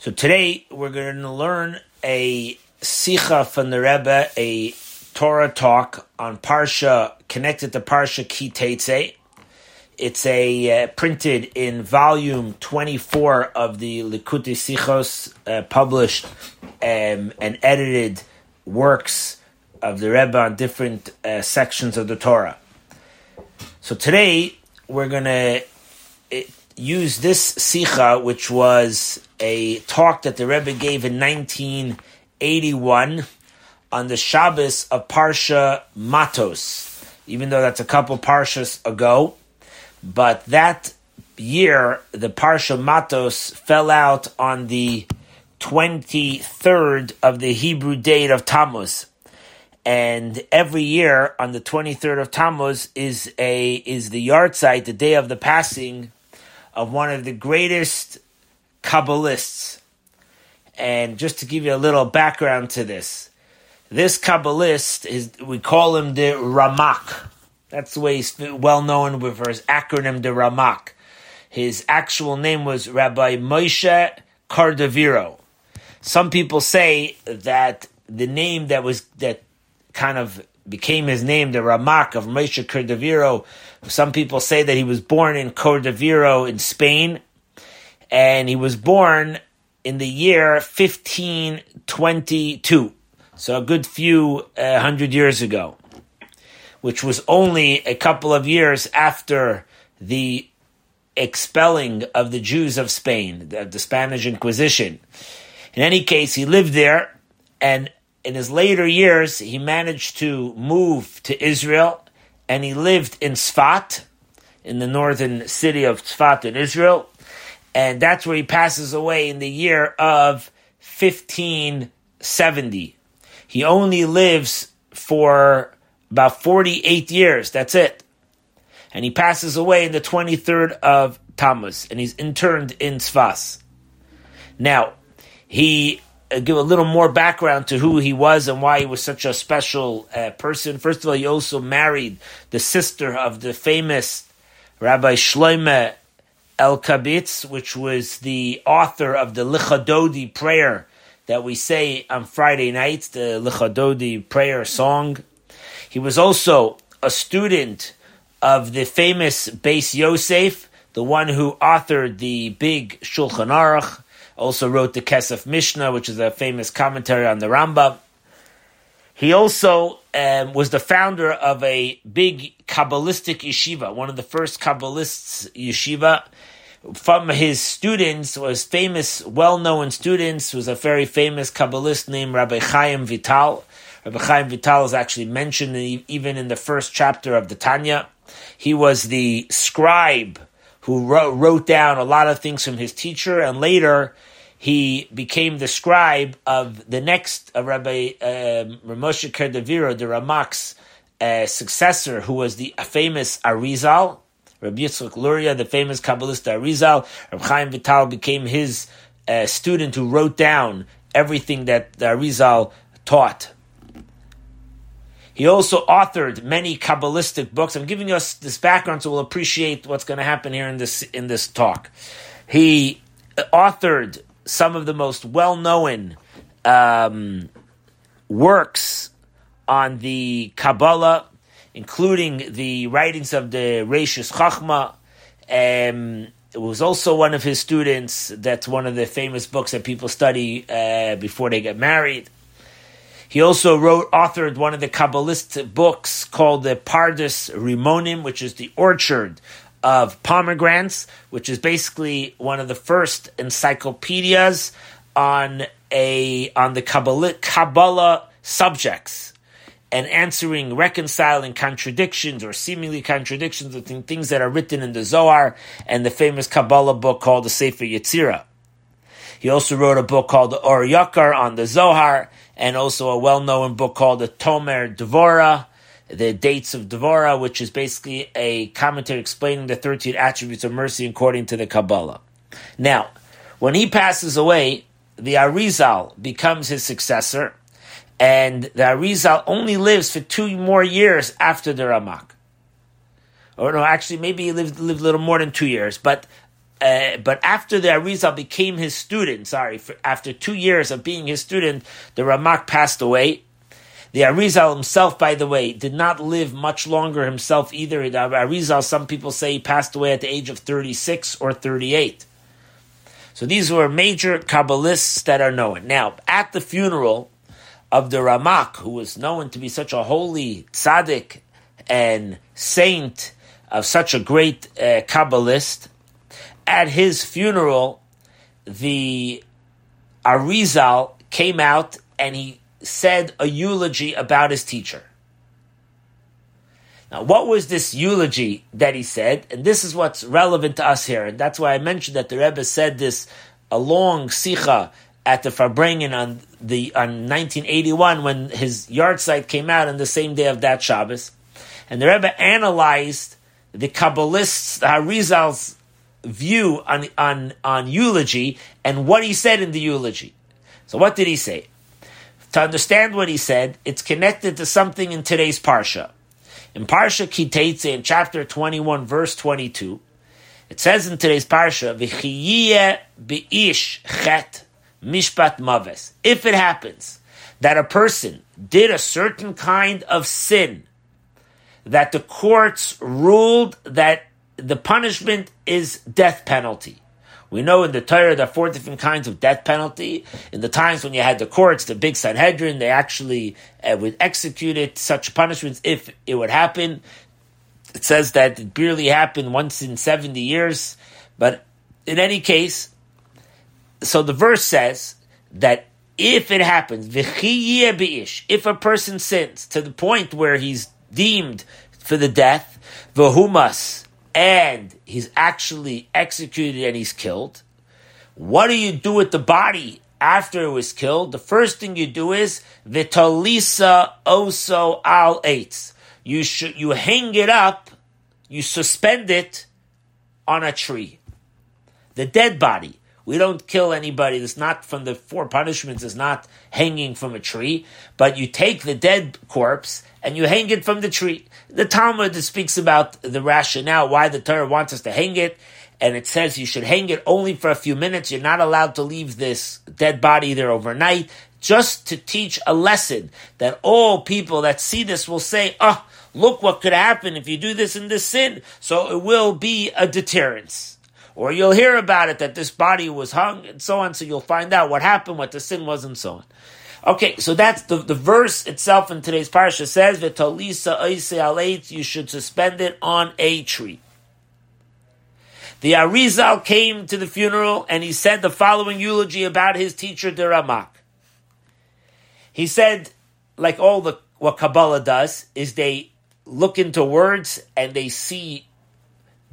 So today we're going to learn a sicha from the Rebbe, a Torah talk on Parsha connected to Parsha Ki Teitze. It's a uh, printed in volume 24 of the Likutei Sichos, uh, published um, and edited works of the Rebbe on different uh, sections of the Torah. So today we're going to use this sicha, which was a talk that the Rebbe gave in 1981 on the Shabbos of Parsha Matos, even though that's a couple Parshas ago. But that year, the Parsha Matos fell out on the 23rd of the Hebrew date of Tammuz. And every year on the 23rd of Tammuz is a is the yahrzeit, the day of the passing of one of the greatest Kabbalists. And just to give you a little background to this, this Kabbalist is we call him the Ramak. That's the way he's well known with his acronym, the Ramak. His actual name was Rabbi Moshe Cordovero. Some people say that the name that was that kind of became his name, the Ramak of Moshe Cordovero. Some people say that he was born in Cordovero in Spain, and he was born in the year 1522. So a good few uh, hundred years ago which was only a couple of years after the expelling of the Jews of Spain, the, the Spanish Inquisition. In any case, he lived there, and in his later years, he managed to move to Israel, and he lived in Sfat, in the northern city of Sfat in Israel, and that's where he passes away in the year of 1570. He only lives for about 48 years. That's it. And he passes away in the 23rd of Tammuz, and he's interned in Sfas. Now, he give a little more background to who he was and why he was such a special uh, person. First of all, he also married the sister of the famous Rabbi Shloime Elkabetz, which was the author of the Lecha Dodi prayer that we say on Friday nights, the Lecha Dodi prayer song. He was also a student of the famous Beis Yosef, the one who authored the big Shulchan Aruch, also wrote the Kesef Mishnah, which is a famous commentary on the Rambam. He also um, was the founder of a big Kabbalistic yeshiva, one of the first Kabbalists yeshiva. From his students was famous, well-known students, was a very famous Kabbalist named Rabbi Chaim Vital. Rabbi Chaim Vital is actually mentioned even in the first chapter of the Tanya. He was the scribe who wrote, wrote down a lot of things from his teacher, and later he became the scribe of the next uh, Rabbi Ramosha Cordovero, the Ramak's uh, successor, who was the famous Arizal, Rabbi Yitzchak Luria, the famous Kabbalist Arizal. Rabbi Chaim Vital became his uh, student who wrote down everything that the Arizal taught. He also authored many Kabbalistic books. I'm giving us this background so we'll appreciate what's going to happen here in this in this talk. He authored some of the most well-known um, works on the Kabbalah, including the writings of the Reishis Chachma. Um, it was also one of his students. That's one of the famous books that people study uh, before they get married. He also wrote, authored one of the Kabbalist books called the Pardes Rimonim, which is the orchard of pomegranates, which is basically one of the first encyclopedias on a on the Kabbalah, Kabbalah subjects and answering, reconciling contradictions or seemingly contradictions of things that are written in the Zohar and the famous Kabbalah book called the Sefer Yetzirah. He also wrote a book called the Or Yakar on the Zohar and also a well-known book called the Tomer Devora, the Dates of Devora, which is basically a commentary explaining the 13 attributes of mercy according to the Kabbalah. Now, when he passes away, the Arizal becomes his successor, and the Arizal only lives for two more years after the Ramak. Or no, actually, maybe he lived, lived a little more than two years, but uh, but after the Arizal became his student, sorry, for, after two years of being his student, the Ramak passed away. The Arizal himself, by the way, did not live much longer himself either. The Arizal, some people say, he passed away at the age of 36 or 38. So these were major Kabbalists that are known. Now, at the funeral of the Ramak, who was known to be such a holy tzaddik and saint of such a great uh, Kabbalist, at his funeral, the Arizal came out and he said a eulogy about his teacher. Now, what was this eulogy that he said? And this is what's relevant to us here. And that's why I mentioned that the Rebbe said this a long sicha at the Farbrengen on the on 1981 when his yahrzeit came out on the same day of that Shabbos. And the Rebbe analyzed the Kabbalists, the Harizal's view on, on, on eulogy and what he said in the eulogy. So what did he say? To understand what he said, it's connected to something in today's Parsha. In Parsha Ki Teitze, in chapter 21, verse 22, it says in today's Parsha, V'chiyeh be'ish chet mishpat maves. If it happens that a person did a certain kind of sin, that the courts ruled that the punishment is death penalty. We know in the Torah there are four different kinds of death penalty. In the times when you had the courts, the big Sanhedrin, they actually uh, would execute such punishments if it would happen. It says that it barely happened once in 70 years. But in any case, so the verse says that if it happens, if a person sins to the point where he's deemed for the death, vahumas, and he's actually executed and he's killed, what do you do with the body after it was killed? The first thing you do is vitalisa oso al eitz. You should you hang it up, you suspend it on a tree. The dead body. We don't kill anybody. It's not from the four punishments. Is not hanging from a tree, but you take the dead corpse and you hang it from the tree. The Talmud speaks about the rationale why the Torah wants us to hang it, and it says you should hang it only for a few minutes. You're not allowed to leave this dead body there overnight, just to teach a lesson that all people that see this will say, oh, look what could happen if you do this in this sin. So it will be a deterrence. Or you'll hear about it that this body was hung and so on, so you'll find out what happened, what the sin was, and so on. Okay, so that's the, the verse itself in today's parsha says, "V'tolisa oise you should suspend it on a tree. The Arizal came to the funeral and he said the following eulogy about his teacher, the Ramak. He said, like all the what Kabbalah does, is they look into words and they see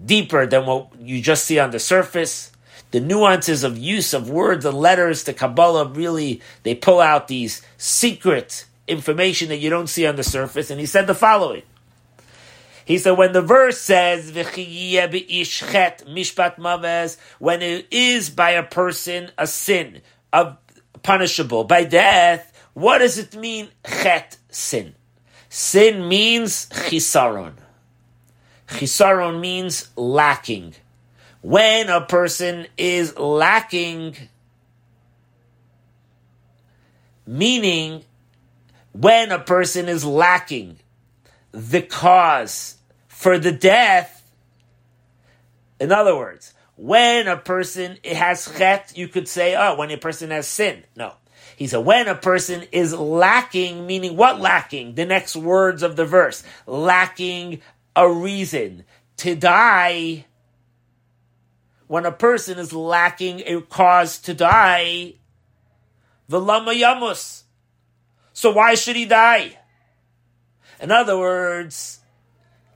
deeper than what you just see on the surface the nuances of use of words and letters, the Kabbalah really, they pull out these secret information that you don't see on the surface. And he said the following. He said, when the verse says, mishpat maves, when it is by a person a sin, of punishable by death, what does it mean, chet, sin? Sin means chisaron. Chisaron means lacking when a person is lacking, meaning when a person is lacking the cause for the death, in other words, when a person has chet, you could say, oh, when a person has sin. No. He said, when a person is lacking, meaning what lacking? The next words of the verse. Lacking a reason to die when a person is lacking a cause to die, lama yamus. So why should he die? In other words,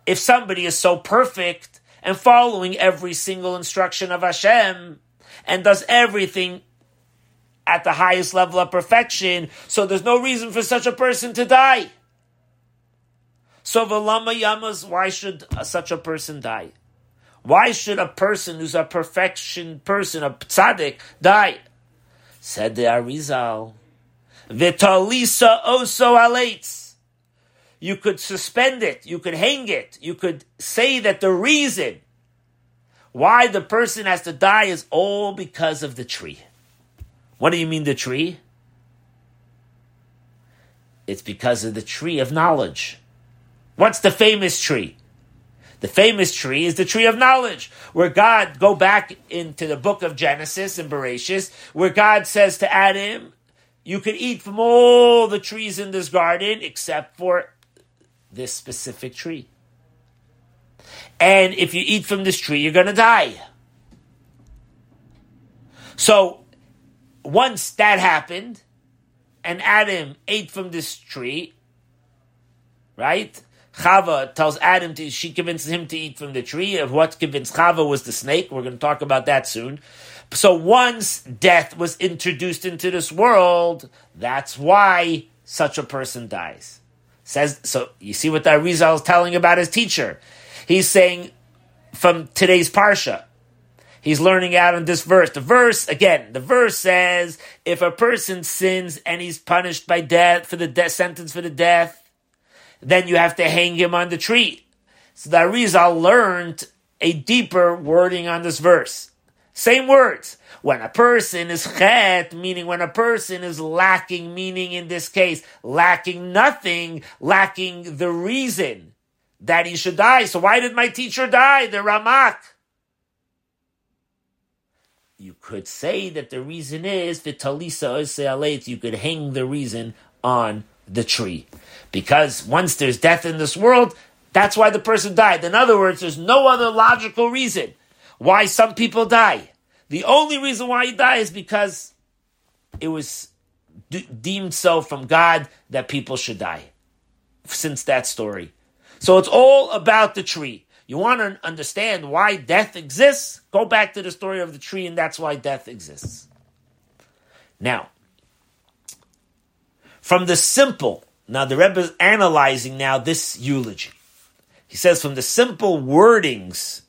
if somebody is so perfect and following every single instruction of Hashem and does everything at the highest level of perfection, so there's no reason for such a person to die. So the lama yamas, why should such a person die? Why should a person who's a perfection person, a tzaddik, die? Said the Arizal. Vitalisa oso alates. You could suspend it. You could hang it. You could say that the reason why the person has to die is all because of the tree. What do you mean the tree? It's because of the tree of knowledge. What's the famous tree? The famous tree is the tree of knowledge, where God, go back into the book of Genesis and Bereshit, where God says to Adam, you can eat from all the trees in this garden except for this specific tree. And if you eat from this tree, you're going to die. So, once that happened, and Adam ate from this tree, right? Chava tells Adam to, she convinces him to eat from the tree. Of what convinced Chava was the snake. We're going to talk about that soon. So once death was introduced into this world, that's why such a person dies. Says so. You see what that Rizal is telling about his teacher. He's saying from today's parsha. He's learning out in this verse. The verse again. The verse says, if a person sins and he's punished by death for the death sentence for the death, then you have to hang him on the tree. So the Arizal learned a deeper wording on this verse. Same words. When a person is chet, meaning when a person is lacking, meaning in this case, lacking nothing, lacking the reason that he should die. So why did my teacher die? The Ramak. You could say that the reason is Vitalisa you could hang the reason on the tree. Because once there's death in this world, that's why the person died. In other words, there's no other logical reason why some people die. The only reason why you die is because it was de- deemed so from God that people should die. Since that story. So it's all about the tree. You want to understand why death exists? Go back to the story of the tree, and that's why death exists. Now, from the simple now the Rebbe is analyzing now this eulogy. He says from the simple wordings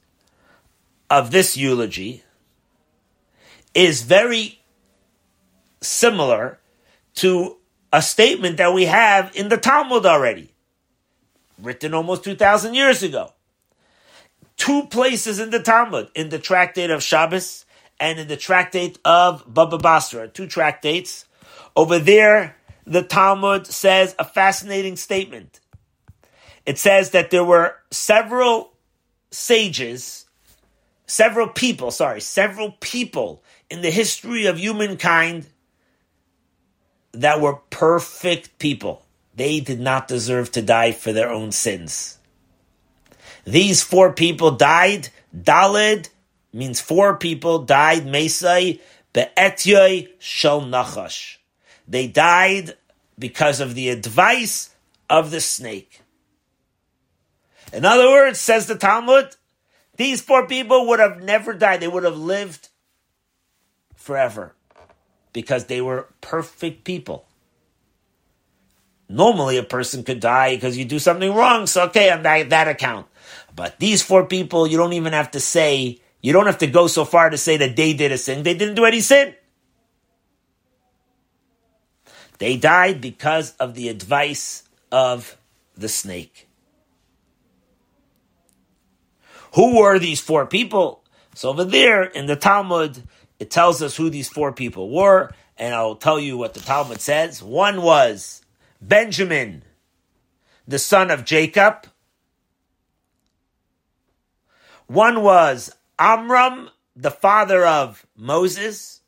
of this eulogy is very similar to a statement that we have in the Talmud already, written almost 2,000 years ago. Two places in the Talmud, in the tractate of Shabbos and in the tractate of Baba Basra, two tractates. Over there, the Talmud says a fascinating statement. It says that there were several sages, several people, sorry, several people in the history of humankind that were perfect people. They did not deserve to die for their own sins. These four people died. Dalid means four people died. Mesai be'etyoy shel nachash. They died because of the advice of the snake. In other words, says the Talmud, these four people would have never died. They would have lived forever because they were perfect people. Normally, a person could die because you do something wrong, so okay, on that, that account. But these four people, you don't even have to say, you don't have to go so far to say that they did a sin. They didn't do any sin. They died because of the advice of the snake. Who were these four people? So over there in the Talmud, it tells us who these four people were, and I'll tell you what the Talmud says. One was Benjamin, the son of Jacob. One was Amram, the father of Moses.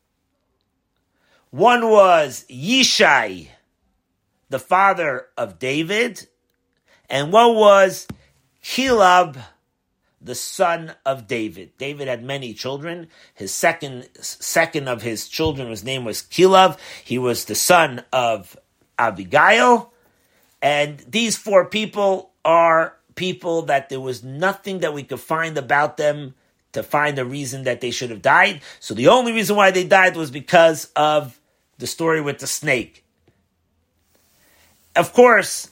One was Yishai, the father of David, and one was Kilab, the son of David. David had many children. His second second of his children, his name was Kilab. He was the son of Abigail. And these four people are people that there was nothing that we could find about them to find a reason that they should have died. So the only reason why they died was because of the story with the snake. Of course,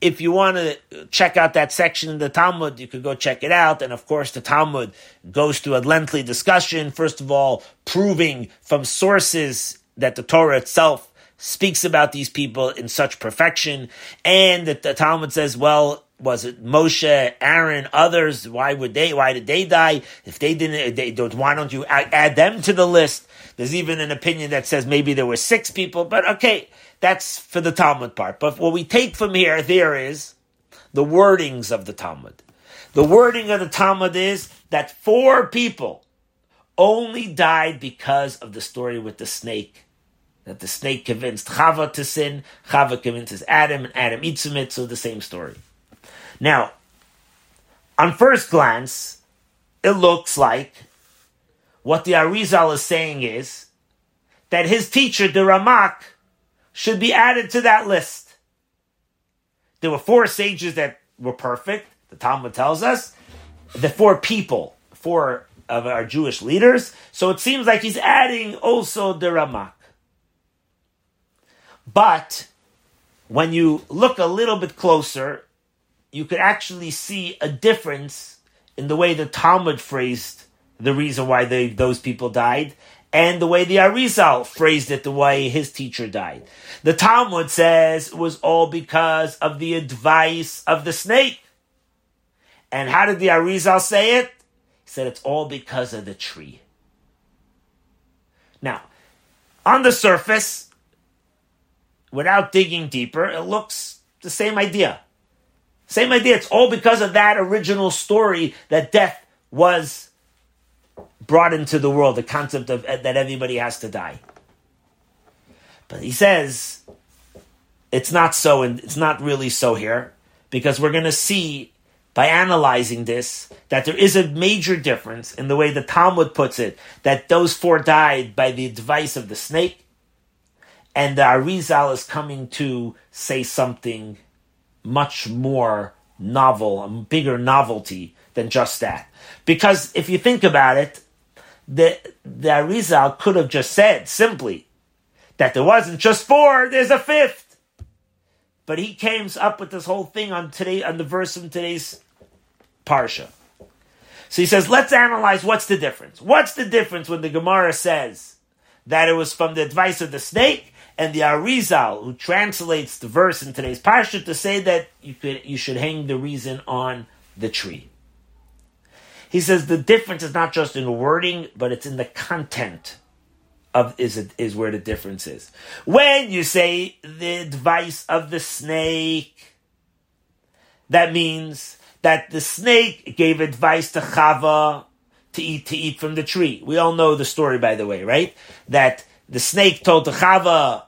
if you want to check out that section in the Talmud, you could go check it out. And of course, the Talmud goes through a lengthy discussion, first of all, proving from sources that the Torah itself speaks about these people in such perfection, and that the Talmud says, well, was it Moshe, Aaron, others? Why would they? Why did they die? If they didn't, they don't. Why don't you add, them to the list? There's even an opinion that says maybe there were six people, but okay, that's for the Talmud part. But what we take from here, there is the wordings of the Talmud. The wording of the Talmud is that four people only died because of the story with the snake. That the snake convinced Chava to sin, Chava convinces Adam, and Adam eats him it, so the same story. Now, on first glance, it looks like what the Arizal is saying is that his teacher, the Ramak, should be added to that list. There were four sages that were perfect, the Talmud tells us, the four people, four of our Jewish leaders. So it seems like he's adding also the Ramak. But when you look a little bit closer, you could actually see a difference in the way the Talmud phrased the reason why they, those people died and the way the Arizal phrased it the way his teacher died. The Talmud says it was all because of the advice of the snake. And how did the Arizal say it? He said it's all because of the tree. Now, on the surface, without digging deeper, it looks the same idea. Same idea. It's all because of that original story that death was brought into the world, the concept of uh, that everybody has to die. But he says it's not so, and it's not really so here, because we're going to see by analyzing this that there is a major difference in the way the Talmud puts it that those four died by the advice of the snake, and the Arizal is coming to say something much more novel, a bigger novelty than just that. Because if you think about it, the, the Arizal could have just said simply that there wasn't just four, there's a fifth. But he came up with this whole thing on today on the verse in today's parsha. So he says, let's analyze what's the difference. What's the difference when the Gemara says that it was from the advice of the snake and the Arizal, who translates the verse in today's parsha to say that you could you should hang the reason on the tree. He says the difference is not just in wording, but it's in the content of is is where the difference is. When you say the advice of the snake, that means that the snake gave advice to Chava to eat to eat from the tree. We all know the story, by the way, right? That the snake told to Chava,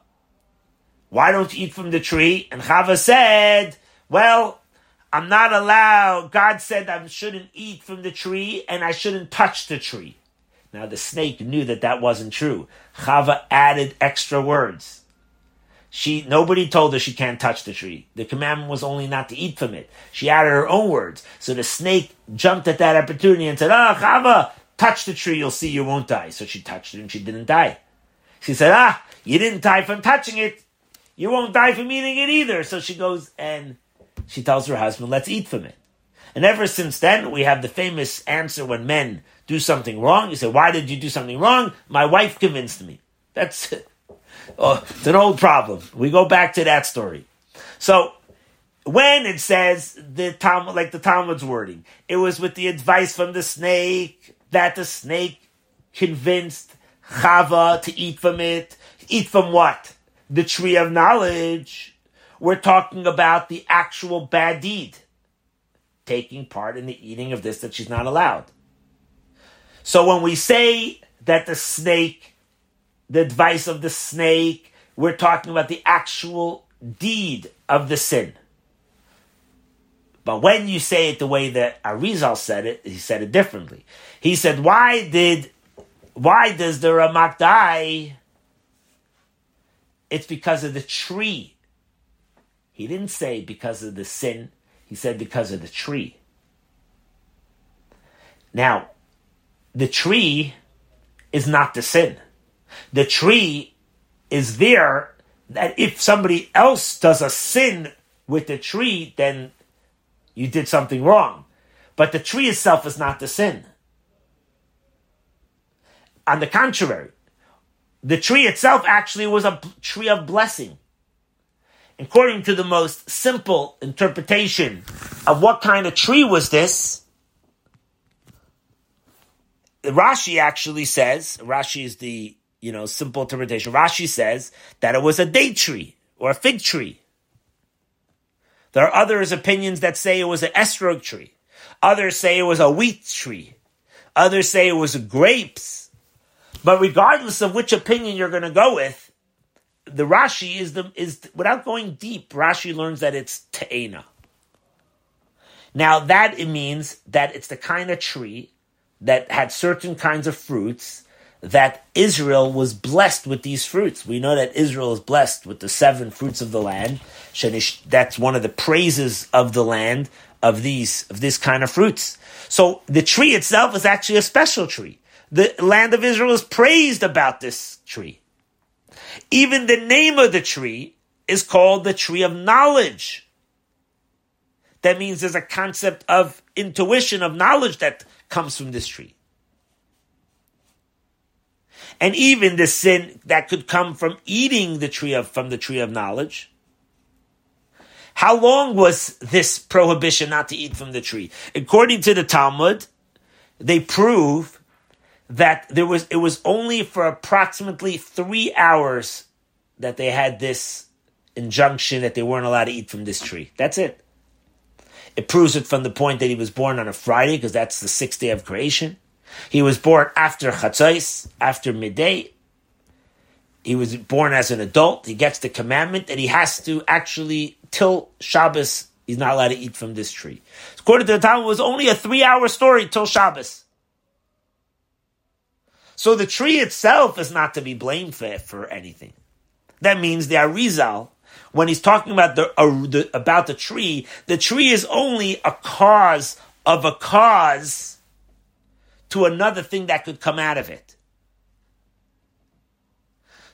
why don't you eat from the tree? And Chava said, Well, I'm not allowed. God said I shouldn't eat from the tree and I shouldn't touch the tree. Now the snake knew that that wasn't true. Chava added extra words. She nobody told her she can't touch the tree. The commandment was only not to eat from it. She added her own words. So the snake jumped at that opportunity and said, "Ah, oh, Chava, touch the tree. You'll see you won't die." So she touched it and she didn't die. She said, "Ah, you didn't die from touching it. You won't die from eating it either. So she goes and she tells her husband, let's eat from it. And ever since then, we have the famous answer when men do something wrong. You say, why did you do something wrong? My wife convinced me. That's. Oh, it's an old problem. We go back to that story. So when it says the Talmud, like the Talmud's wording, it was with the advice from the snake that the snake convinced Chava to eat from it. Eat from what? the tree of knowledge, we're talking about the actual bad deed, taking part in the eating of this that she's not allowed. So when we say that the snake, the advice of the snake, we're talking about the actual deed of the sin. But when you say it the way that Arizal said it, he said it differently. He said, "Why did, why does the Ramak die it's because of the tree. He didn't say because of the sin, he said because of the tree. Now, the tree is not the sin. The tree is there that if somebody else does a sin with the tree, then you did something wrong. But the tree itself is not the sin. On the contrary, the tree itself actually was a tree of blessing. according to the most simple interpretation of what kind of tree was this, Rashi actually says, Rashi is the, you know, simple interpretation. Rashi says that it was a date tree or a fig tree. There are others' opinions that say it was an esrog tree. Others say it was a wheat tree. Others say it was grapes. But regardless of which opinion you're going to go with, the Rashi is the is without going deep. Rashi learns that it's te'ena. Now that it means that it's the kind of tree that had certain kinds of fruits that Israel was blessed with these fruits. We know that Israel is blessed with the seven fruits of the land. That's one of the praises of the land of these of this kind of fruits. So the tree itself is actually a special tree. The land of Israel is praised about this tree. Even the name of the tree is called the tree of knowledge. That means there's a concept of intuition, of knowledge that comes from this tree. And even the sin that could come from eating the tree of, from the tree of knowledge. How long was this prohibition not to eat from the tree? According to the Talmud, they prove that there was it was only for approximately three hours that they had this injunction that they weren't allowed to eat from this tree. That's it. It proves it from the point that he was born on a Friday, because that's the sixth day of creation. He was born after Chatzos, after midday. He was born as an adult. He gets the commandment that he has to actually, till Shabbos, he's not allowed to eat from this tree. According to the Talmud, it was only a three hour story till Shabbos. So the tree itself is not to be blamed for, for anything. That means the Arizal, when he's talking about the, uh, the, about the tree, the tree is only a cause of a cause to another thing that could come out of it.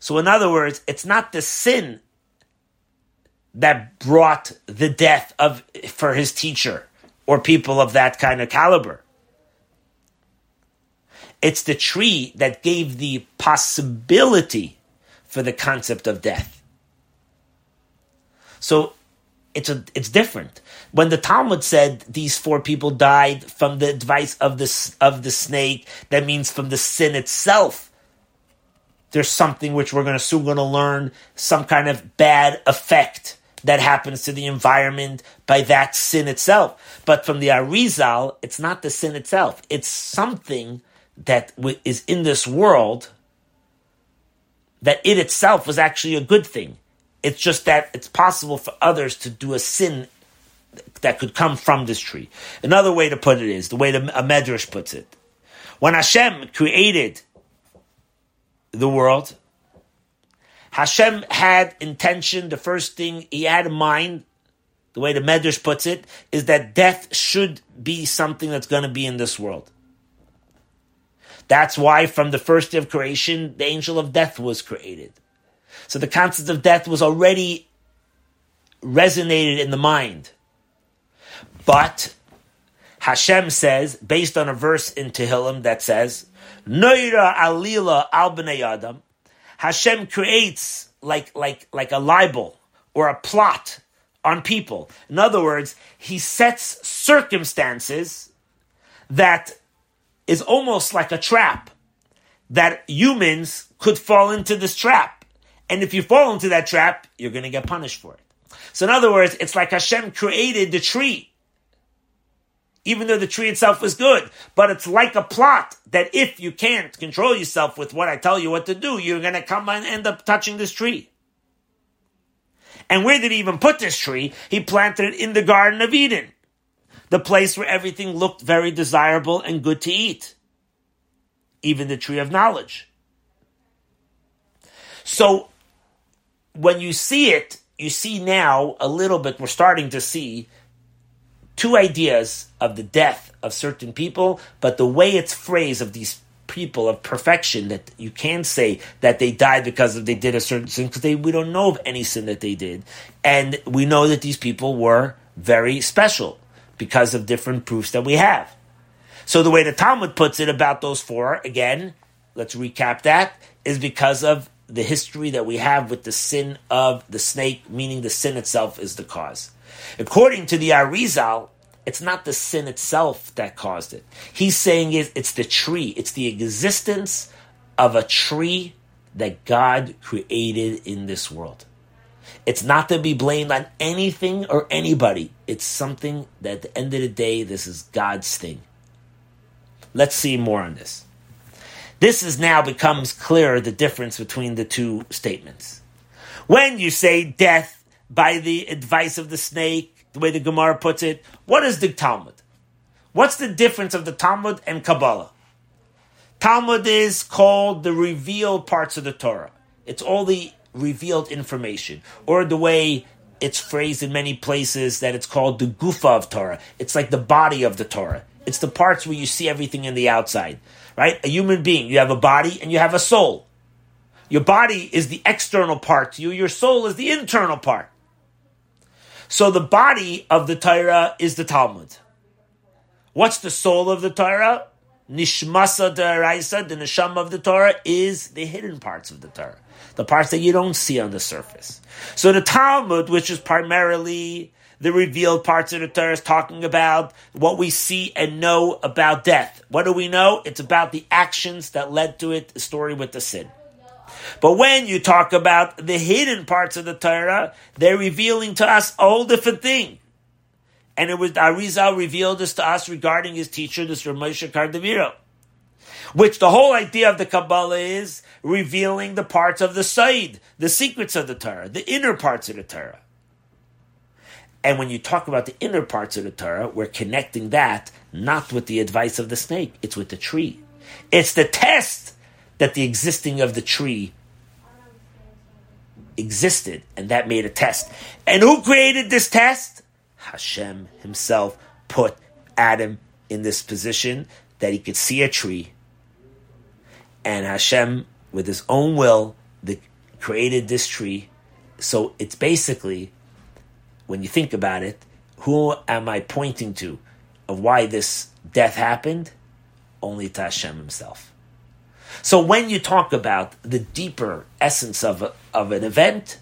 So in other words, it's not the sin that brought the death of for his teacher or people of that kind of caliber. It's the tree that gave the possibility for the concept of death. So it's a, it's different. When the Talmud said these four people died from the advice of the of the snake, that means from the sin itself. There's something which we're going to soon going to learn some kind of bad effect that happens to the environment by that sin itself. But from the Arizal, it's not the sin itself. It's something that is in this world that it itself was actually a good thing. It's just that it's possible for others to do a sin that could come from this tree. Another way to put it is the way the a Medrash puts it. When Hashem created the world, Hashem had intention, the first thing he had in mind, the way the Medrash puts it, is that death should be something that's going to be in this world. That's why from the first day of creation, the angel of death was created. So the concept of death was already resonated in the mind. But Hashem says, based on a verse in Tehillim that says, Noira alila al Adam, Hashem creates like, like, like a libel or a plot on people. In other words, he sets circumstances that is almost like a trap that humans could fall into this trap. And if you fall into that trap, you're going to get punished for it. So in other words, it's like Hashem created the tree. Even though the tree itself was good, but it's like a plot that if you can't control yourself with what I tell you what to do, you're going to come and end up touching this tree. And where did he even put this tree? He planted it in the Garden of Eden the place where everything looked very desirable and good to eat, even the tree of knowledge. So, when you see it, you see now a little bit, we're starting to see two ideas of the death of certain people, but the way it's phrased of these people of perfection that you can't say that they died because they did a certain sin because we don't know of any sin that they did, and we know that these people were very special because of different proofs that we have. So the way the Talmud puts it about those four, again, let's recap that, is because of the history that we have with the sin of the snake, meaning the sin itself is the cause. According to the Arizal, it's not the sin itself that caused it. He's saying is it's the tree, it's the existence of a tree that God created in this world. It's not to be blamed on anything or anybody. It's something that at the end of the day, this is God's thing. Let's see more on this. This is now becomes clearer the difference between the two statements. When you say death by the advice of the snake, the way the Gemara puts it, what is the Talmud? What's the difference of the Talmud and Kabbalah? Talmud is called the revealed parts of the Torah. It's all the revealed information, or the way it's phrased in many places that it's called the Gufa of Torah. It's like the body of the Torah. It's the parts where you see everything in the outside, right? A human being, you have a body and you have a soul. Your body is the external part to you. Your soul is the internal part. So the body of the Torah is the Talmud. What's the soul of the Torah? Nishmasa deraisa, the neshama of the Torah, is the hidden parts of the Torah, the parts that you don't see on the surface. So the Talmud, which is primarily the revealed parts of the Torah, is talking about what we see and know about death. What do we know? It's about the actions that led to it, the story with the sin. But when you talk about the hidden parts of the Torah, they're revealing to us a whole different thing. And it was Arizal revealed this to us regarding his teacher, this Ramosha Cordovero. Which the whole idea of the Kabbalah is revealing the parts of the side, the secrets of the Torah, the inner parts of the Torah. And when you talk about the inner parts of the Torah, we're connecting that not with the advice of the snake, it's with the tree. It's the test that the existing of the tree existed, and that made a test. And who created this test? Hashem himself put Adam in this position that he could see a tree. And Hashem, with his own will, the, created this tree. So it's basically, when you think about it, who am I pointing to of why this death happened? Only to Hashem himself. So when you talk about the deeper essence of, of an event,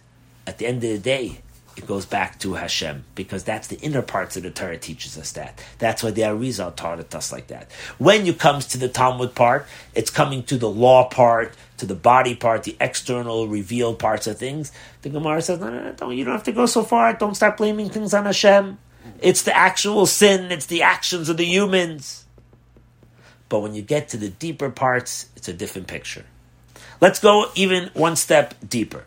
at the end of the day, it goes back to Hashem because that's the inner parts of the Torah teaches us that. That's why the Arizal taught it us like that. When you comes to the Talmud part, it's coming to the law part, to the body part, the external revealed parts of things. The Gemara says, no, no, no, don't, you don't have to go so far. Don't start blaming things on Hashem. It's the actual sin. It's the actions of the humans. But when you get to the deeper parts, it's a different picture. Let's go even one step deeper.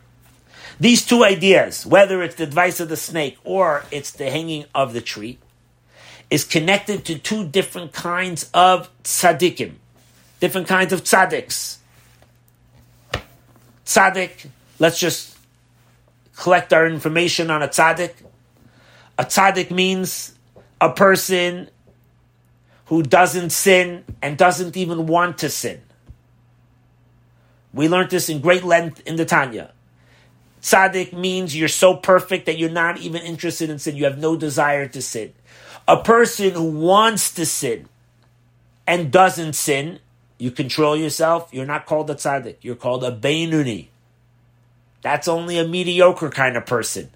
These two ideas, whether it's the advice of the snake or it's the hanging of the tree, is connected to two different kinds of tzaddikim, different kinds of tzaddiks. Tzaddik, let's just collect our information on a tzaddik. A tzaddik means a person who doesn't sin and doesn't even want to sin. We learned this in great length in the Tanya. Tzaddik means you're so perfect that you're not even interested in sin. You have no desire to sin. A person who wants to sin and doesn't sin, you control yourself. You're not called a tzaddik. You're called a beinoni. That's only a mediocre kind of person.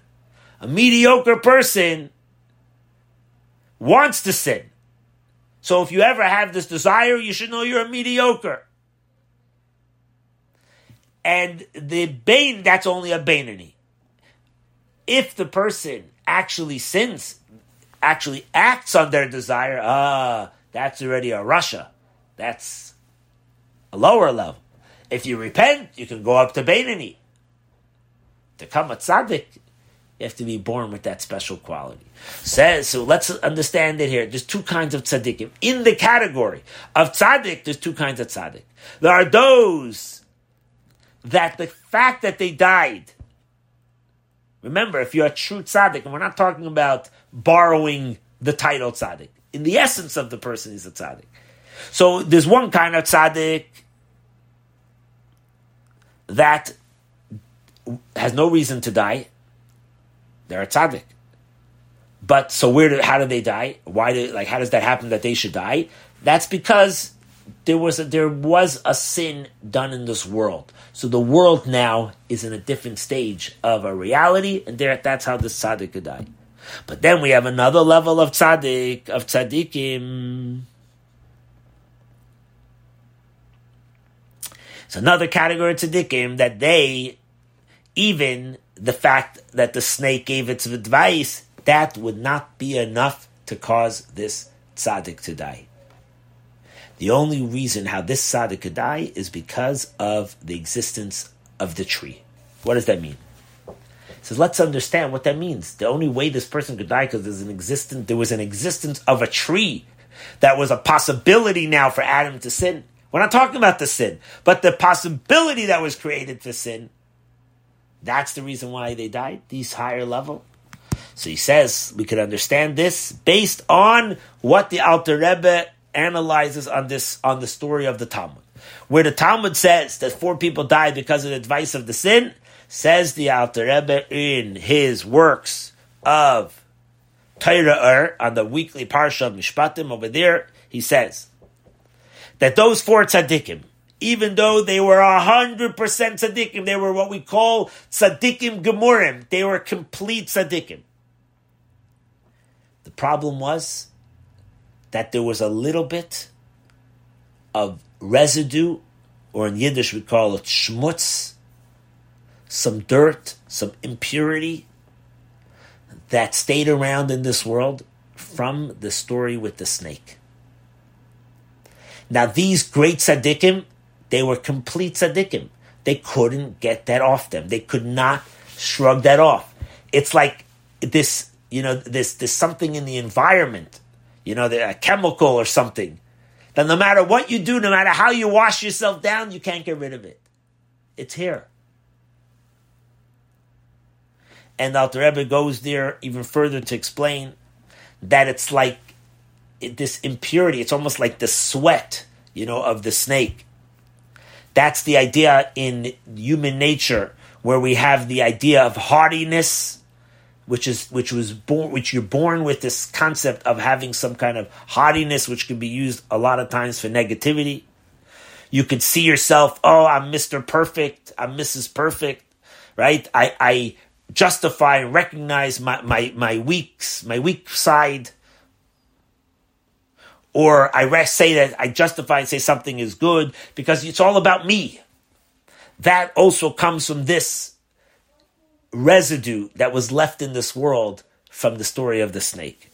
A mediocre person wants to sin. So if you ever have this desire, you should know you're a mediocre. And the Bain, that's only a Beinoni. If the person actually sins, actually acts on their desire, ah, that's already a rasha. That's a lower level. If you repent, you can go up to Beinoni. To come a tzaddik, you have to be born with that special quality. Says so. Let's understand it here. There's two kinds of tzaddikim in the category of tzaddik. There's two kinds of tzaddik. There are those that the fact that they died. Remember, if you're a true tzaddik, and we're not talking about borrowing the title tzaddik, in the essence of the person is a tzaddik. So there's one kind of tzaddik that has no reason to die. They're a tzaddik. But so where? Do, how do they die? Why? Do, like how does that happen that they should die? That's because there was a, there was a sin done in this world. So the world now is in a different stage of a reality, and there that's how the tzaddik could die. But then we have another level of tzaddik of tzaddikim. It's another category of tzaddikim that they, even the fact that the snake gave its advice, that would not be enough to cause this tzaddik to die. The only reason how this tzaddik could die is because of the existence of the tree. What does that mean? He says, let's understand what that means. The only way this person could die because there's an existence, there was an existence of a tree that was a possibility now for Adam to sin. We're not talking about the sin, but the possibility that was created for sin. That's the reason why they died, these higher level. So he says we could understand this based on what the Alter Rebbe analyzes on this on the story of the Talmud, where the Talmud says that four people died because of the advice of the sin. Says the Alter Rebbe in his works of Torah on the weekly parsha of Mishpatim over there, he says that those four tzaddikim, even though they were a hundred percent tzaddikim, they were what we call tzaddikim gemurim. They were complete tzaddikim. The problem was that there was a little bit of residue, or in Yiddish we call it schmutz, some dirt, some impurity that stayed around in this world from the story with the snake. Now, these great tzaddikim, they were complete tzaddikim. They couldn't get that off them. They could not shrug that off. It's like this, you know, this, there's something in the environment you know, a chemical or something, then no matter what you do, no matter how you wash yourself down, you can't get rid of it. It's here. And Alter Rebbe goes there even further to explain that it's like this impurity. It's almost like the sweat, you know, of the snake. That's the idea in human nature, where we have the idea of hardiness which is which was born which you're born with this concept of having some kind of haughtiness which can be used a lot of times for negativity. You could see yourself oh i'm mr perfect. I'm mrs perfect right? I i justify and recognize my my my weaks my weak side. Or i say that i justify and say something is good because it's all about me. That also comes from this residue that was left in this world from the story of the snake.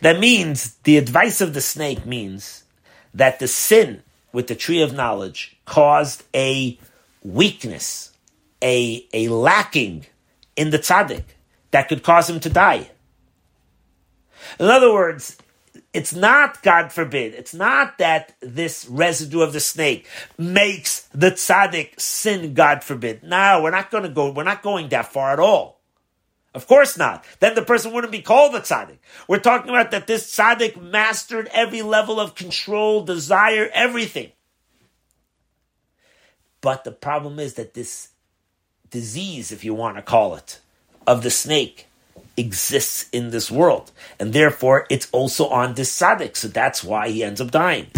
That means the advice of the snake means that the sin with the tree of knowledge caused a weakness, a, a lacking in the tzaddik that could cause him to die. In other words, it's not, God forbid, it's not that this residue of the snake makes the tzaddik sin, God forbid. No, we're not going to go, we're not going that far at all. Of course not. Then the person wouldn't be called a tzaddik. We're talking about that this tzaddik mastered every level of control, desire, everything. But the problem is that this disease, if you want to call it, of the snake exists in this world. And therefore, it's also on this tzaddik. So that's why he ends up dying.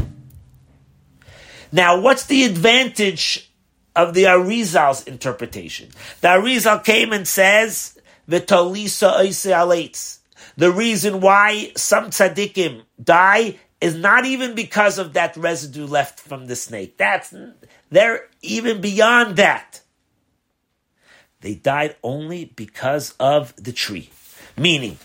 Now, what's the advantage of the Arizal's interpretation? The Arizal came and says, The reason why some tzaddikim die is not even because of that residue left from the snake. That's, they're even beyond that. They died only because of the tree. Meaning,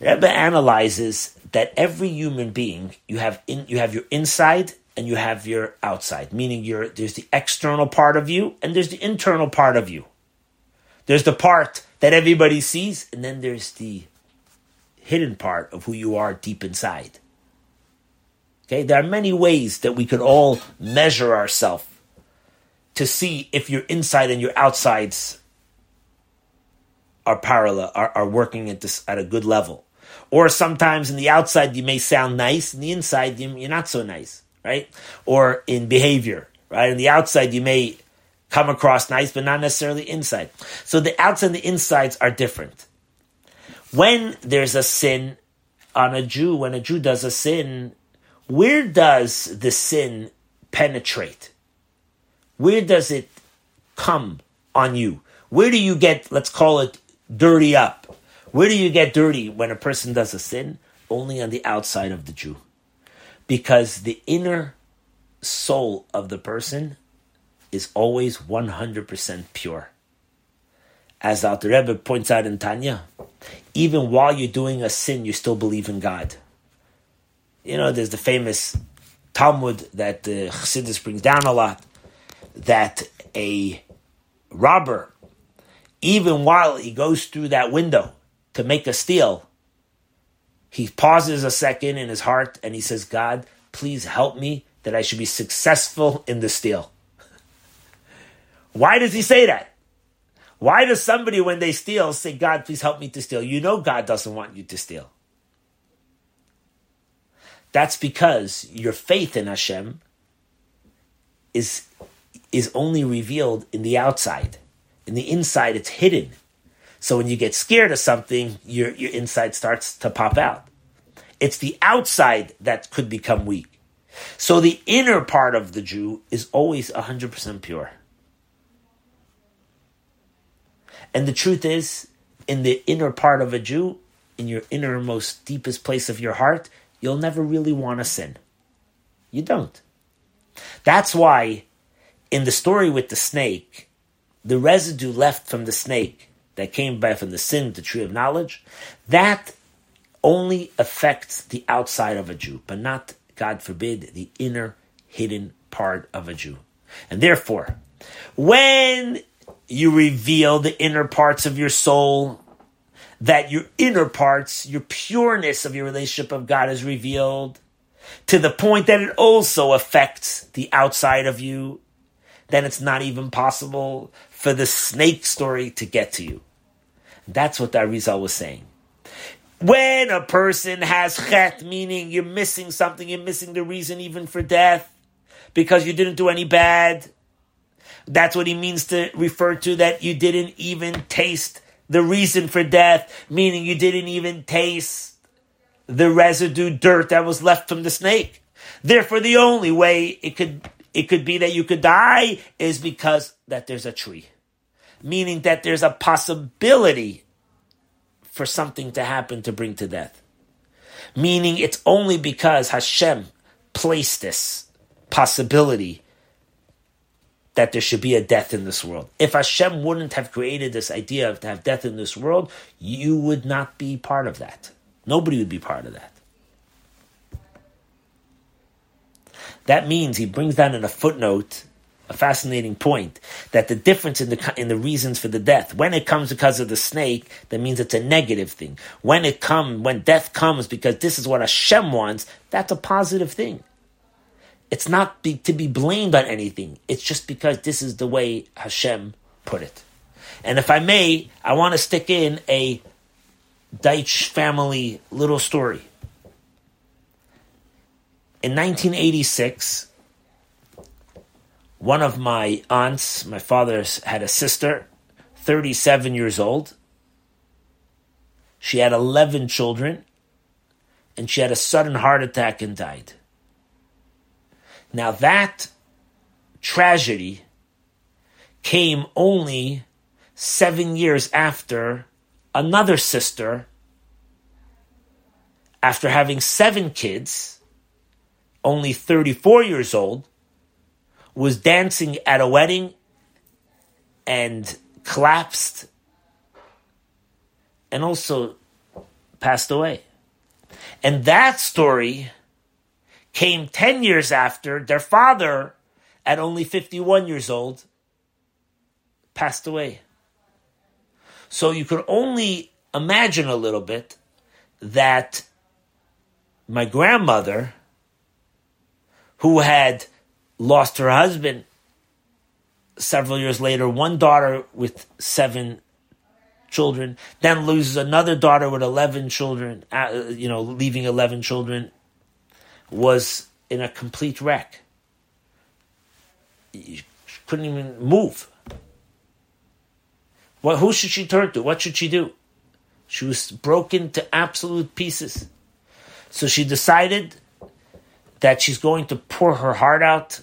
Rebbe analyzes that every human being you have in, you have your inside and you have your outside. Meaning, you there's the external part of you and there's the internal part of you. There's the part that everybody sees, and then there's the hidden part of who you are deep inside. Okay, there are many ways that we could all measure ourselves to see if your inside and your outsides are parallel, are, are working at this at a good level. Or sometimes in the outside you may sound nice, in the inside you're not so nice, right? Or in behavior, right? In the outside you may come across nice, but not necessarily inside. So the outside and the insides are different. When there's a sin on a Jew, when a Jew does a sin, where does the sin penetrate? Where does it come on you? Where do you get, let's call it, dirty up? Where do you get dirty when a person does a sin? Only on the outside of the Jew. Because the inner soul of the person is always 100% pure. As the Rebbe points out in Tanya, even while you're doing a sin, you still believe in God. You know, there's the famous Talmud that the Chassidus brings down a lot, that a robber, even while he goes through that window to make a steal, he pauses a second in his heart and he says, God, please help me that I should be successful in the steal. Why does he say that? Why does somebody, when they steal, say, God, please help me to steal? You know God doesn't want you to steal. That's because your faith in Hashem is, is only revealed in the outside. In the inside, it's hidden. So when you get scared of something, your, your inside starts to pop out. It's the outside that could become weak. So the inner part of the Jew is always 100% pure. And the truth is, in the inner part of a Jew, in your innermost, deepest place of your heart, you'll never really want to sin. You don't. That's why in the story with the snake, the residue left from the snake that came by from the sin, the tree of knowledge, that only affects the outside of a Jew, but not, God forbid, the inner hidden part of a Jew. And therefore, when you reveal the inner parts of your soul, that your inner parts, your pureness of your relationship of God is revealed to the point that it also affects the outside of you, then it's not even possible for the snake story to get to you. That's what Arizal was saying. When a person has chet, meaning you're missing something, you're missing the reason even for death, because you didn't do any bad, that's what he means to refer to that you didn't even taste the reason for death, meaning you didn't even taste the residue dirt that was left from the snake. Therefore, the only way it could it could be that you could die is because that there's a tree, meaning that there's a possibility for something to happen to bring to death. Meaning it's only because Hashem placed this possibility that there should be a death in this world. If Hashem wouldn't have created this idea of to have death in this world, you would not be part of that. Nobody would be part of that. That means he brings down in a footnote a fascinating point that the difference in the in the reasons for the death when it comes because of the snake that means it's a negative thing when it comes when death comes because this is what Hashem wants that's a positive thing it's not be, to be blamed on anything. It's just because this is the way Hashem put it. And if I may, I want to stick in a Deitsch family little story. In 1986, one of my aunts, my father's, had a sister, 37 years old. She had 11 children, and she had a sudden heart attack and died. Now that tragedy came only seven years after another sister, after having seven kids, only 34 years old, was dancing at a wedding and collapsed and also passed away. And that story came 10 years after their father, at only 51 years old, passed away. So you could only imagine a little bit that my grandmother, who had lost her husband several years later, one daughter with seven children, then loses another daughter with 11 children, uh, you know, leaving 11 children, was in a complete wreck. She couldn't even move. What, who should she turn to? What should she do? She was broken to absolute pieces. So she decided that she's going to pour her heart out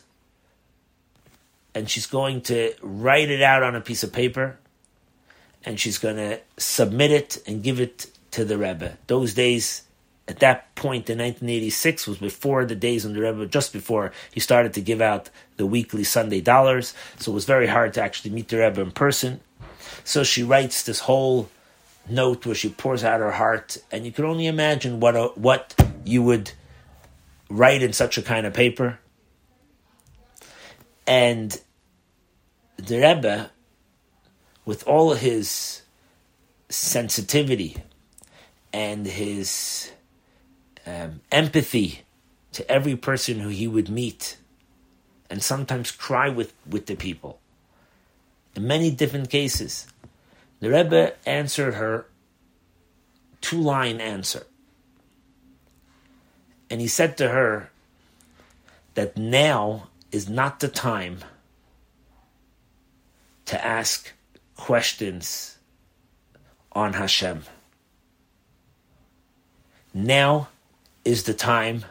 and she's going to write it out on a piece of paper and she's going to submit it and give it to the Rebbe. Those days, at that point in 1986, was before the days when the Rebbe, just before he started to give out the weekly Sunday dollars. So it was very hard to actually meet the Rebbe in person. So she writes this whole note where she pours out her heart, and you can only imagine what a, what you would write in such a kind of paper. And the Rebbe, with all his sensitivity and his um, empathy to every person who he would meet, and sometimes cry with, with the people. In many different cases, the Rebbe answered her two line answer. And he said to her that now is not the time to ask questions on Hashem. Now is the time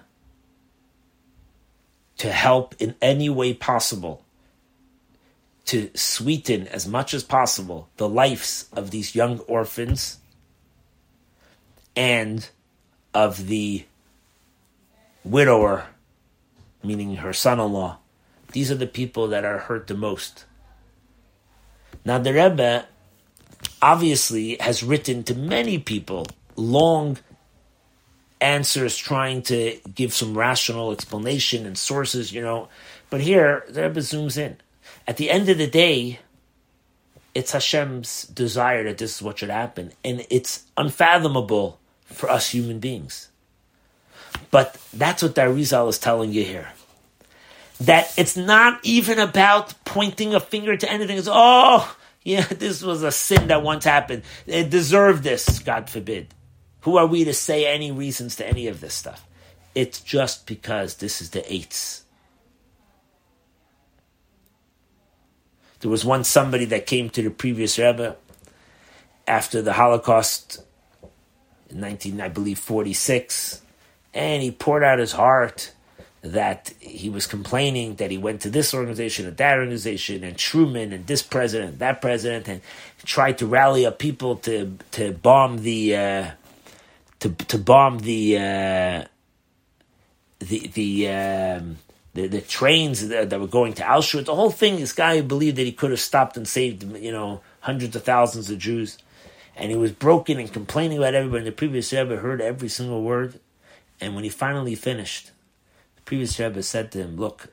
to help in any way possible to sweeten as much as possible the lives of these young orphans and of the widower, meaning her son in law. These are the people that are hurt the most. Now, the Rebbe obviously has written to many people long answers trying to give some rational explanation and sources, you know. But here, the Rebbe zooms in. At the end of the day, it's Hashem's desire that this is what should happen. And it's unfathomable for us human beings. But that's what the Arizal is telling you here. That it's not even about pointing a finger to anything. It's, oh, yeah, this was a sin that once happened. It deserved this, God forbid. Who are we to say any reasons to any of this stuff? It's just because this is the eights. There was once somebody that came to the previous Rebbe after the Holocaust in 19, I believe, 46, and he poured out his heart that he was complaining that he went to this organization and that organization and Truman and this president and that president and tried to rally up people to to bomb the uh, to to bomb the uh, the the, um, the the trains that, that, were going to Auschwitz. The whole thing. This guy believed that he could have stopped and saved you know hundreds of thousands of Jews, and he was broken and complaining about everybody. The previous Rebbe heard every single word, and when he finally finished the previous Rebbe said to him, Look,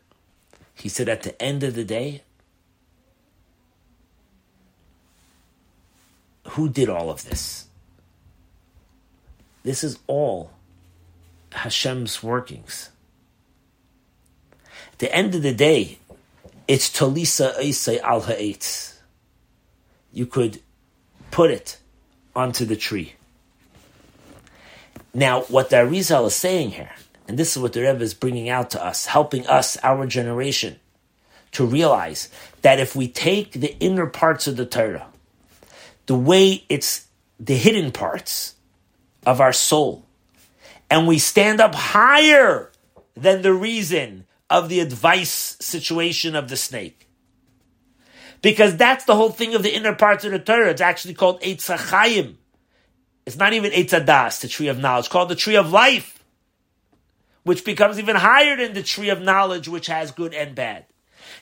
he said, at the end of the day, who did all of this? This is all Hashem's workings. At the end of the day, it's Talisa Isai al Ha'etz. You could put it onto the tree. Now, what the Arizal is saying here and this is what the Rebbe is bringing out to us, helping us, our generation, to realize that if we take the inner parts of the Torah, the way it's the hidden parts of our soul, and we stand up higher than the reason of the advice situation of the snake. Because that's the whole thing of the inner parts of the Torah. It's actually called Eitz Chayim. It's not even Eitz Adas, the tree of knowledge. Called the tree of life which becomes even higher than the tree of knowledge, which has good and bad.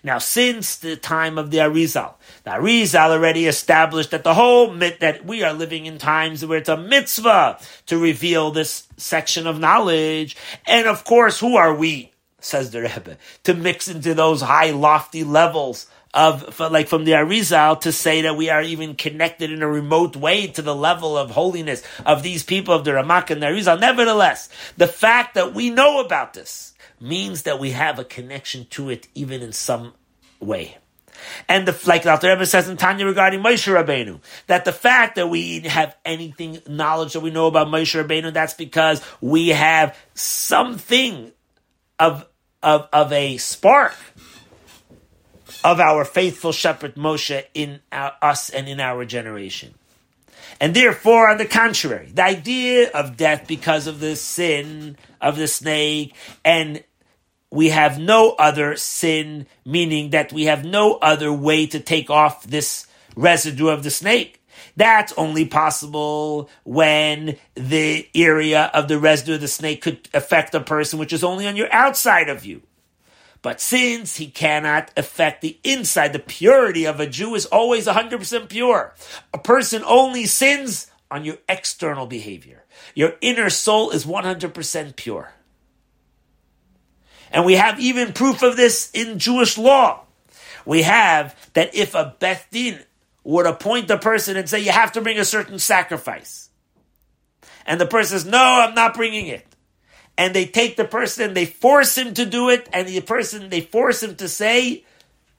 Now, since the time of the Arizal, the Arizal already established that the whole myth that we are living in times where it's a mitzvah to reveal this section of knowledge. And of course, who are we, says the Rebbe, to mix into those high, lofty levels of like from the Arizal to say that we are even connected in a remote way to the level of holiness of these people of the Ramak and the Arizal. Nevertheless, the fact that we know about this means that we have a connection to it even in some way. And the, like the Rebbe says in Tanya regarding Moshe Rabbeinu, that the fact that we have anything knowledge that we know about Moshe Rabbeinu, that's because we have something of of of a spark of our faithful shepherd Moshe in our, us and in our generation. And therefore, on the contrary, the idea of death because of the sin of the snake and we have no other sin, meaning that we have no other way to take off this residue of the snake. That's only possible when the area of the residue of the snake could affect a person which is only on your outside of you. But since he cannot affect the inside, the purity of a Jew is always 100% pure. A person only sins on your external behavior. Your inner soul is 100% pure. And we have even proof of this in Jewish law. We have that if a Beth Din would appoint a person and say, you have to bring a certain sacrifice. And the person says, no, I'm not bringing it. And they take the person, they force him to do it, and the person, they force him to say,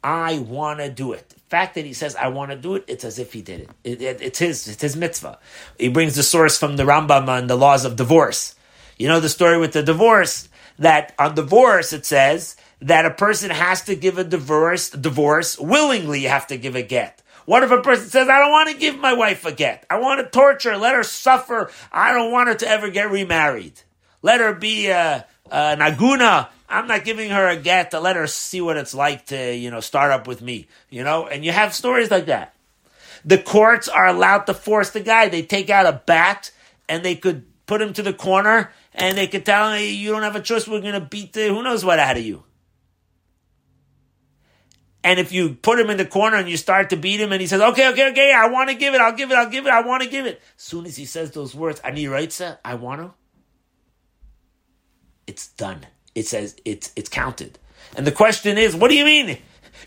I want to do it. The fact that he says, I want to do it, it's as if he did it. It, it. It's his, it's his mitzvah. He brings the source from the Rambam on the laws of divorce. You know the story with the divorce? That on divorce, it says that a person has to give a divorce, divorce willingly, you have to give a get. What if a person says, I don't want to give my wife a get. I want to torture, let her suffer. I don't want her to ever get remarried. Let her be a, a naguna. I'm not giving her a get to let her see what it's like to, you know, start up with me, you know? And you have stories like that. The courts are allowed to force the guy. They take out a bat and they could put him to the corner and they could tell him, you don't have a choice. We're going to beat the who knows what out of you. And if you put him in the corner and you start to beat him and he says, okay, okay, okay, I want to give it, I'll give it, I'll give it, I want to give it. As soon as he says those words, Ani Reitza, I want to, it's done. It says it's it's counted. And the question is, what do you mean?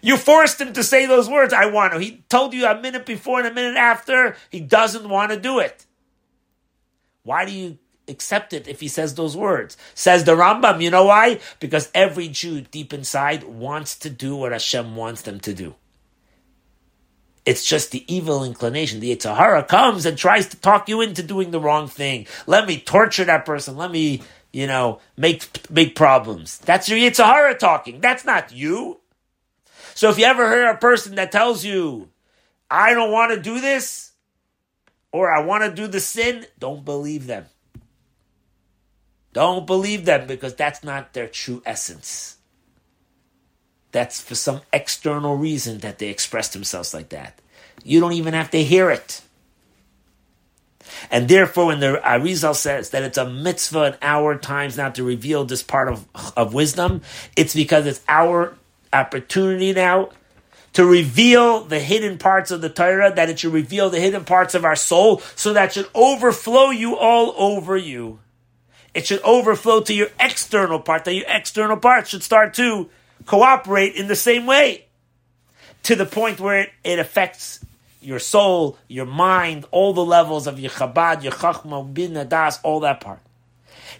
You forced him to say those words, I want to. He told you a minute before and a minute after, he doesn't want to do it. Why do you accept it if he says those words. Says the Rambam, you know why? Because every Jew deep inside wants to do what Hashem wants them to do. It's just the evil inclination. The Yetzer comes and tries to talk you into doing the wrong thing. Let me torture that person. Let me, you know, make make problems. That's your Yetzer Hara talking. That's not you. So if you ever hear a person that tells you, I don't want to do this, or I want to do the sin, don't believe them. Don't believe them because that's not their true essence. That's for some external reason that they express themselves like that. You don't even have to hear it. And therefore, when the Arizal says that it's a mitzvah in our times not to reveal this part of, of wisdom, it's because it's our opportunity now to reveal the hidden parts of the Torah, that it should reveal the hidden parts of our soul, so that should overflow you all over you it should overflow to your external part, that your external part should start to cooperate in the same way. To the point where it affects your soul, your mind, all the levels of your Chabad, your Chachma, Bin Das, all that part.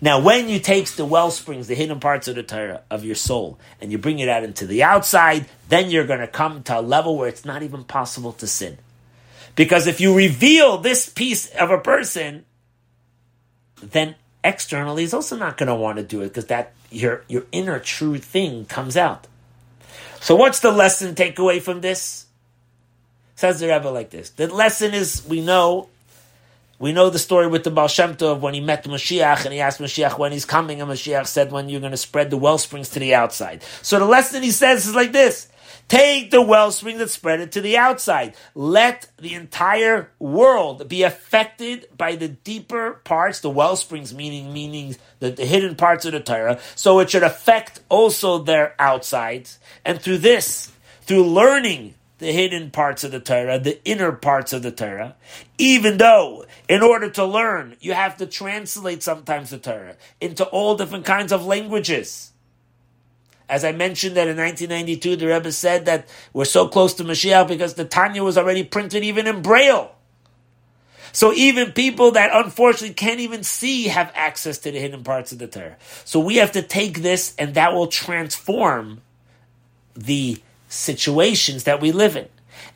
Now, when you take the well springs, the hidden parts of the Torah, of your soul, and you bring it out into the outside, then you're going to come to a level where it's not even possible to sin. Because if you reveal this piece of a person, then externally is also not going to want to do it because that your your inner true thing comes out. So what's the lesson takeaway from this? Says the Rebbe like this. The lesson is we know we know the story with the Baal Shem Tov when he met Mashiach and he asked Mashiach when he's coming and Mashiach said when you're going to spread the well springs to the outside. So the lesson he says is like this. Take the wellspring that spread it to the outside. Let the entire world be affected by the deeper parts, the wellsprings, meaning meaning the, the hidden parts of the Torah. So it should affect also their outsides. And through this, through learning the hidden parts of the Torah, the inner parts of the Torah, even though in order to learn, you have to translate sometimes the Torah into all different kinds of languages. As I mentioned that in 1992, the Rebbe said that we're so close to Mashiach because the Tanya was already printed even in Braille. So even people that unfortunately can't even see have access to the hidden parts of the Torah. So we have to take this and that will transform the situations that we live in.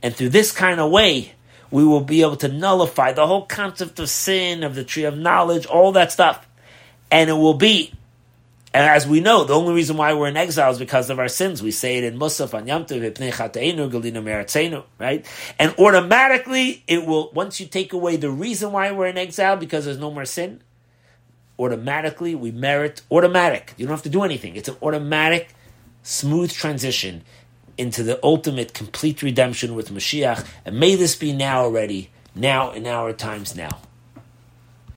And through this kind of way, we will be able to nullify the whole concept of sin, of the tree of knowledge, all that stuff. And it will be and as we know, the only reason why we're in exile is because of our sins. We say it in Musaf on Yom Tov, right? And automatically, it will, once you take away the reason why we're in exile, because there's no more sin, automatically we merit automatic. You don't have to do anything. It's an automatic, smooth transition into the ultimate complete redemption with Mashiach. And may this be now already, now in our times now.